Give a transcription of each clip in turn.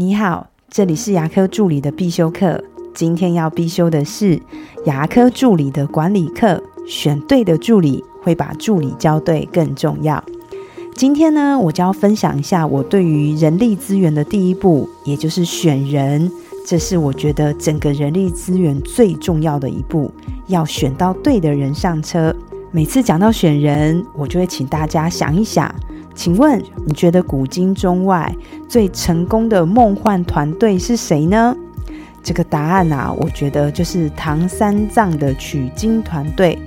你好，这里是牙科助理的必修课。今天要必修的是牙科助理的管理课。选对的助理会把助理教对更重要。今天呢，我就要分享一下我对于人力资源的第一步，也就是选人。这是我觉得整个人力资源最重要的一步，要选到对的人上车。每次讲到选人，我就会请大家想一想。请问你觉得古今中外最成功的梦幻团队是谁呢？这个答案啊，我觉得就是唐三藏的取经团队。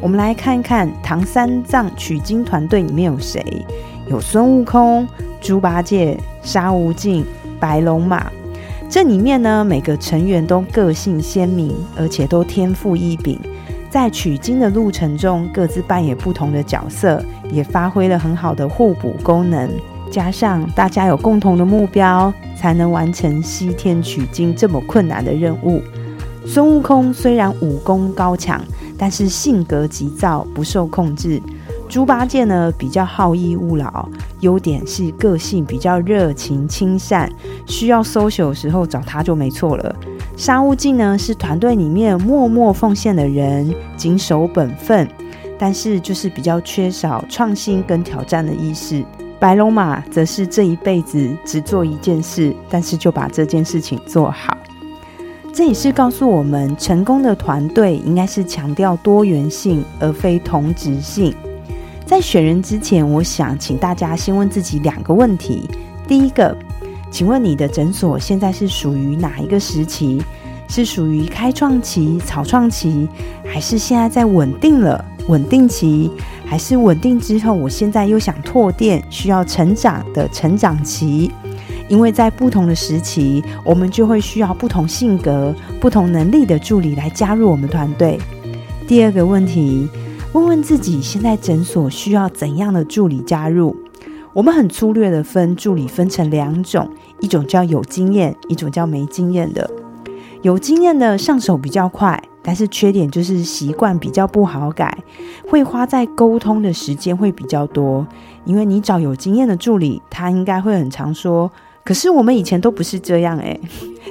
我们来看看唐三藏取经团队里面有谁？有孙悟空、猪八戒、沙悟净、白龙马。这里面呢，每个成员都个性鲜明，而且都天赋异禀。在取经的路程中，各自扮演不同的角色，也发挥了很好的互补功能。加上大家有共同的目标，才能完成西天取经这么困难的任务。孙悟空虽然武功高强，但是性格急躁，不受控制。猪八戒呢，比较好逸恶劳，优点是个性比较热情亲善，需要 social 的时候找他就没错了。沙悟净呢是团队里面默默奉献的人，谨守本分，但是就是比较缺少创新跟挑战的意识。白龙马则是这一辈子只做一件事，但是就把这件事情做好。这也是告诉我们，成功的团队应该是强调多元性，而非同质性。在选人之前，我想请大家先问自己两个问题：第一个。请问你的诊所现在是属于哪一个时期？是属于开创期、草创期，还是现在在稳定了稳定期，还是稳定之后，我现在又想拓店，需要成长的成长期？因为在不同的时期，我们就会需要不同性格、不同能力的助理来加入我们团队。第二个问题，问问自己，现在诊所需要怎样的助理加入？我们很粗略的分助理分成两种，一种叫有经验，一种叫没经验的。有经验的上手比较快，但是缺点就是习惯比较不好改，会花在沟通的时间会比较多。因为你找有经验的助理，他应该会很常说：“可是我们以前都不是这样。”诶，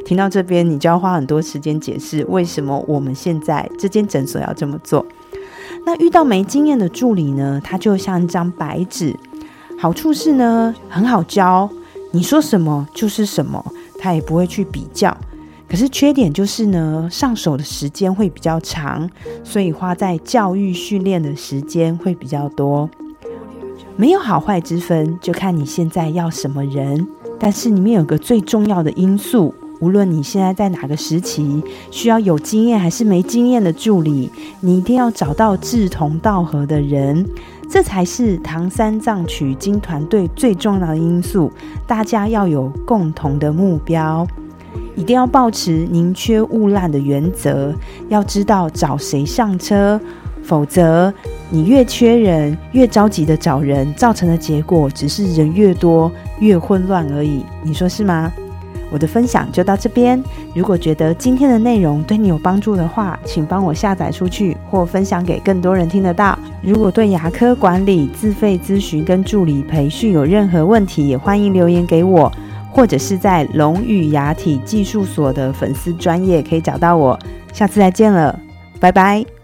听到这边，你就要花很多时间解释为什么我们现在这间诊所要这么做。那遇到没经验的助理呢？他就像一张白纸。好处是呢，很好教，你说什么就是什么，他也不会去比较。可是缺点就是呢，上手的时间会比较长，所以花在教育训练的时间会比较多。没有好坏之分，就看你现在要什么人。但是里面有个最重要的因素，无论你现在在哪个时期，需要有经验还是没经验的助理，你一定要找到志同道合的人。这才是唐三藏取经团队最重要的因素。大家要有共同的目标，一定要保持宁缺毋滥的原则。要知道找谁上车，否则你越缺人，越着急的找人，造成的结果只是人越多越混乱而已。你说是吗？我的分享就到这边。如果觉得今天的内容对你有帮助的话，请帮我下载出去或分享给更多人听得到。如果对牙科管理、自费咨询跟助理培训有任何问题，也欢迎留言给我，或者是在龙语牙体技术所的粉丝专业可以找到我。下次再见了，拜拜。